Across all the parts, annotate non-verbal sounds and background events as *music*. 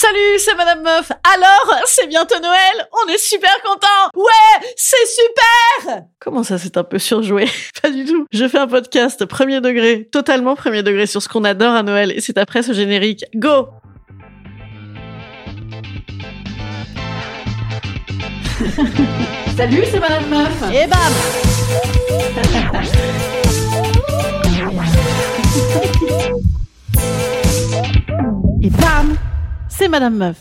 Salut, c'est Madame Meuf. Alors, c'est bientôt Noël. On est super contents. Ouais, c'est super. Comment ça, c'est un peu surjoué *laughs* Pas du tout. Je fais un podcast premier degré, totalement premier degré sur ce qu'on adore à Noël. Et c'est après ce générique. Go *laughs* Salut, c'est Madame Meuf. Et bam Et bam c'est Madame Meuf.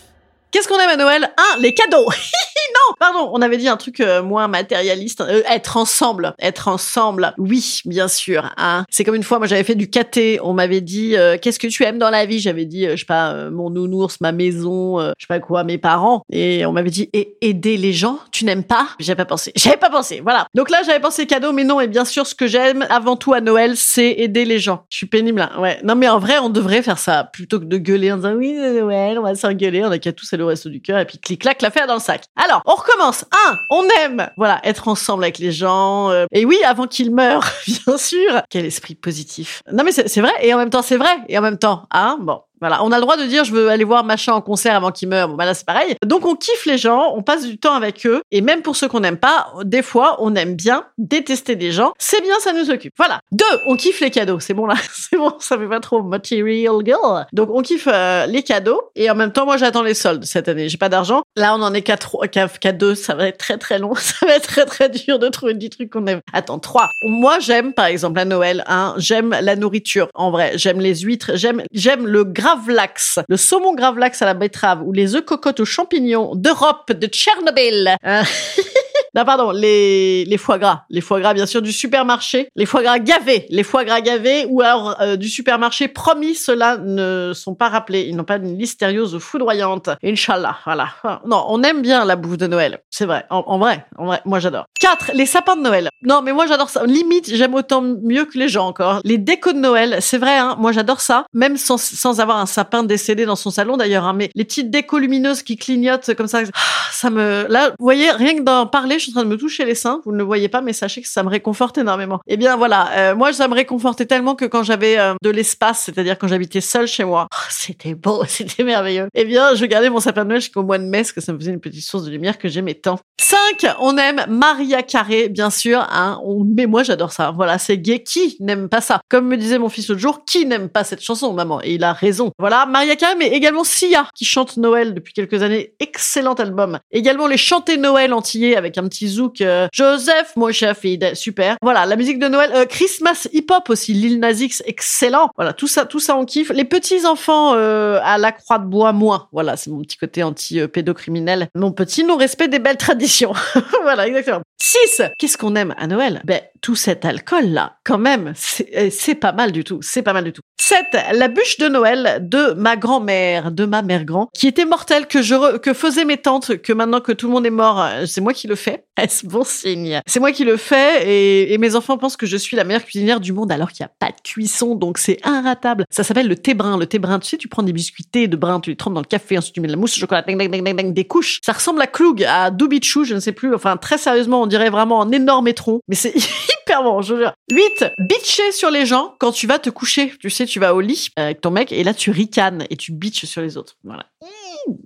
Qu'est-ce qu'on aime à Noël? Un, les cadeaux. *laughs* pardon, on avait dit un truc euh, moins matérialiste. Euh, être ensemble, être ensemble. Oui, bien sûr. Hein. C'est comme une fois, moi j'avais fait du caté. On m'avait dit, euh, qu'est-ce que tu aimes dans la vie? J'avais dit, je sais pas, mon nounours, ma maison, je sais pas quoi, mes parents. Et on m'avait dit, et aider les gens, tu n'aimes pas? J'avais pas pensé. J'avais pas pensé. Voilà. Donc là, j'avais pensé cadeau, mais non. Et bien sûr, ce que j'aime avant tout à Noël, c'est aider les gens. Je suis pénible. Là. Ouais. Non, mais en vrai, on devrait faire ça plutôt que de gueuler en disant, oui, Noël, on va s'engueuler. On a qu'à tous aller au resto du cœur et puis clic-clac, l'affaire dans le sac. Alors, on recommence. Un, on aime, voilà, être ensemble avec les gens. euh, et oui, avant qu'ils meurent, *laughs* bien sûr. Quel esprit positif. Non, mais c'est c'est vrai. Et en même temps, c'est vrai. Et en même temps, hein, bon. Voilà, on a le droit de dire je veux aller voir machin en concert avant qu'il meure. Bon, bah là c'est pareil. Donc on kiffe les gens, on passe du temps avec eux, et même pour ceux qu'on n'aime pas, des fois on aime bien détester des gens. C'est bien, ça nous occupe. Voilà. Deux, on kiffe les cadeaux. C'est bon là, *laughs* c'est bon, ça fait pas trop material girl. Donc on kiffe euh, les cadeaux, et en même temps moi j'attends les soldes cette année. J'ai pas d'argent. Là on en est qu'à trois, qu'à qu'à deux. Ça va être très très long. *laughs* Ça va être très très dur de trouver des trucs qu'on aime. Attends, trois. Moi j'aime par exemple à Noël, hein, j'aime la nourriture. En vrai, j'aime les huîtres, j'aime j'aime le gravlax, le saumon gravlax à la betterave ou les œufs cocottes aux champignons d'Europe, de Tchernobyl. Euh, *laughs* Non, pardon, les, les foie gras. Les foie gras, bien sûr, du supermarché. Les foie gras gavés. Les foie gras gavés ou alors euh, du supermarché. Promis, ceux-là ne sont pas rappelés. Ils n'ont pas une listériose foudroyante. Inch'Allah, voilà. Non, on aime bien la bouffe de Noël. C'est vrai. En, vrai, en vrai, moi j'adore. 4. Les sapins de Noël. Non, mais moi j'adore ça. Limite, j'aime autant mieux que les gens encore. Les décos de Noël, c'est vrai, hein. Moi j'adore ça. Même sans, sans avoir un sapin décédé dans son salon d'ailleurs, hein. Mais les petites décos lumineuses qui clignotent comme ça, ah, ça me... Là, vous voyez, rien que d'en parler, je en train de me toucher les seins. Vous ne le voyez pas, mais sachez que ça me réconforte énormément. Eh bien voilà, euh, moi ça me réconfortait tellement que quand j'avais euh, de l'espace, c'est-à-dire quand j'habitais seule chez moi, *laughs* c'était beau, *laughs* c'était merveilleux. Eh bien, je gardais mon sapin de Noël jusqu'au mois de mai, parce que ça me faisait une petite source de lumière que j'aimais tant. 5. On aime Maria Carré, bien sûr. Hein. Mais moi, j'adore ça. Voilà, c'est gay. Qui n'aime pas ça Comme me disait mon fils l'autre jour, qui n'aime pas cette chanson, maman? Et il a raison. Voilà, Maria Carré, mais également Sia, qui chante Noël depuis quelques années. Excellent album. Également les chanter Noël antillais avec un petit zouk. euh, Joseph, mon chef, super. Voilà, la musique de Noël. Euh, Christmas hip-hop aussi, Lil Nas X, excellent. Voilà, tout ça, tout ça, on kiffe. Les petits enfants euh, à la croix de bois, moins. Voilà, c'est mon petit côté anti-pédocriminel. Mon petit non-respect des belles traditions. *laughs* voilà, exactement. 6. Qu'est-ce qu'on aime à Noël? Ben, tout cet alcool-là, quand même, c'est euh, c'est pas mal du tout. C'est pas mal du tout. 7. La bûche de Noël de ma grand-mère, de ma mère grand, qui était mortelle, que je re- que faisaient mes tantes, que maintenant que tout le monde est mort, euh, c'est moi qui le fais. *laughs* Est-ce bon signe? C'est moi qui le fais et, et mes enfants pensent que je suis la meilleure cuisinière du monde alors qu'il n'y a pas de cuisson, donc c'est inratable. Ça s'appelle le thé brun. Le thé brun, tu sais, tu prends des biscuits de brun, tu les trempes dans le café, ensuite tu mets de la mousse au chocolat, ding, ding, ding, des couches. Ça ressemble à Klug, à Dubichou, je ne sais plus. Enfin, très sérieusement, on dirait vraiment un énorme étron, mais c'est *laughs* hyper bon, je jure. 8. Bitcher sur les gens quand tu vas te coucher. Tu sais, tu vas au lit avec ton mec et là tu ricanes et tu bitches sur les autres. Voilà.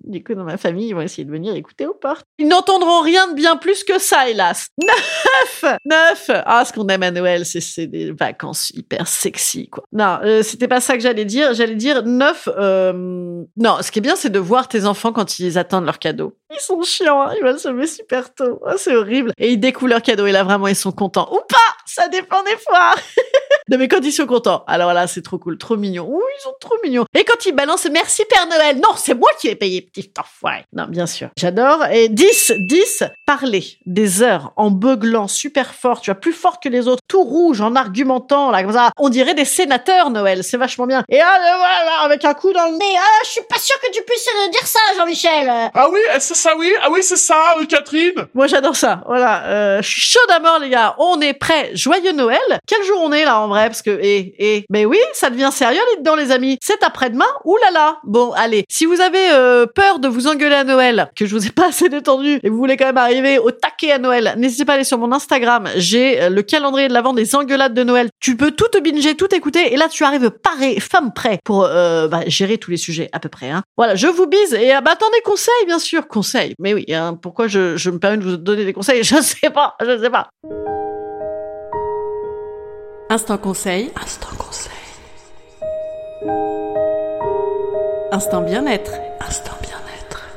Du coup, dans ma famille, ils vont essayer de venir écouter aux portes. Ils n'entendront rien de bien plus que ça, hélas. Neuf Neuf Ah, ce qu'on aime à Noël, c'est des vacances hyper sexy, quoi. Non, euh, c'était pas ça que j'allais dire. J'allais dire neuf. euh, Non, ce qui est bien, c'est de voir tes enfants quand ils attendent leur cadeau. Ils sont chiants, hein, ils veulent se lever super tôt. Ah, c'est horrible. Et ils découvrent leur cadeau et là, vraiment, ils sont contents. Ou pas Ça dépend des fois *laughs* Non mais quand ils sont contents, alors là c'est trop cool, trop mignon. Oui, ils sont trop mignons. Et quand ils balancent merci Père Noël, non, c'est moi qui ai payé, petit enfoiré. Non, bien sûr. J'adore. Et 10, 10, parler des heures en beuglant super fort, tu vois, plus fort que les autres, tout rouge, en argumentant, là, comme ça. On dirait des sénateurs, Noël, c'est vachement bien. Et ah, là, voilà, avec un coup dans le nez, ah, je suis pas sûr que tu puisses euh, dire ça, Jean-Michel. Ah oui, c'est ça, oui? Ah oui, c'est ça, euh, Catherine? Moi j'adore ça. Voilà, euh, je suis chaud d'abord les gars. On est prêts. Joyeux Noël. Quel jour on est là en vrai? Parce que et et mais oui, ça devient sérieux les dedans les amis. C'est après-demain. Ouh là là. Bon allez, si vous avez euh, peur de vous engueuler à Noël, que je vous ai *laughs* pas assez détendu et vous voulez quand même arriver au taquet à Noël, n'hésitez pas à aller sur mon Instagram. J'ai euh, le calendrier de l'avant des engueulades de Noël. Tu peux tout te binger, tout écouter et là tu arrives paré, femme prêt pour euh, bah, gérer tous les sujets à peu près. Hein. Voilà, je vous bise et ah, bah, attendez conseils bien sûr, conseils. Mais oui, hein, pourquoi je, je me permets de vous donner des conseils? *laughs* Je sais pas, je sais pas. Instant conseil. Instant conseil. Instant bien-être. Instant bien-être.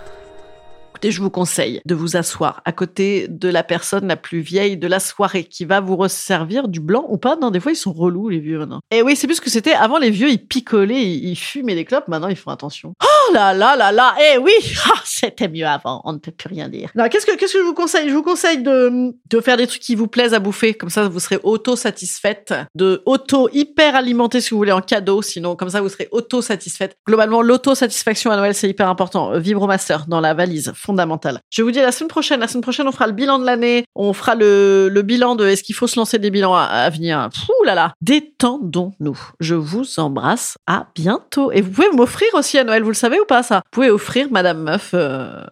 Écoutez, je vous conseille de vous asseoir à côté de la personne la plus vieille de la soirée qui va vous resservir du blanc ou pas. Non, des fois, ils sont relous, les vieux, maintenant. Et oui, c'est plus que c'était. Avant, les vieux, ils picolaient, ils, ils fumaient des clopes. Maintenant, ils font attention. Oh là là là là. Eh oui, *laughs* ah, c'était mieux avant. On ne peut plus rien dire. Non, qu'est-ce que, qu'est-ce que je vous conseille? Je vous conseille de, de faire des trucs qui vous plaisent à bouffer. Comme ça, vous serez auto-satisfaite. De auto-hyper alimenter si vous voulez en cadeau. Sinon, comme ça, vous serez auto-satisfaite. Globalement, l'auto-satisfaction à Noël, c'est hyper important. Vibromaster dans la valise, fondamental. Je vous dis à la semaine prochaine. La semaine prochaine, on fera le bilan de l'année. On fera le, le bilan de est-ce qu'il faut se lancer des bilans à, à venir? Là là. Détendons-nous. Je vous embrasse. À bientôt. Et vous pouvez m'offrir aussi à Noël. Vous le savez ou pas, ça? Vous pouvez offrir Madame Meuf, euh,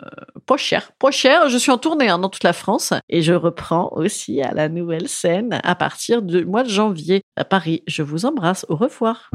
pas cher. Pas cher. Je suis en tournée, hein, dans toute la France. Et je reprends aussi à la nouvelle scène à partir du mois de janvier à Paris. Je vous embrasse. Au revoir.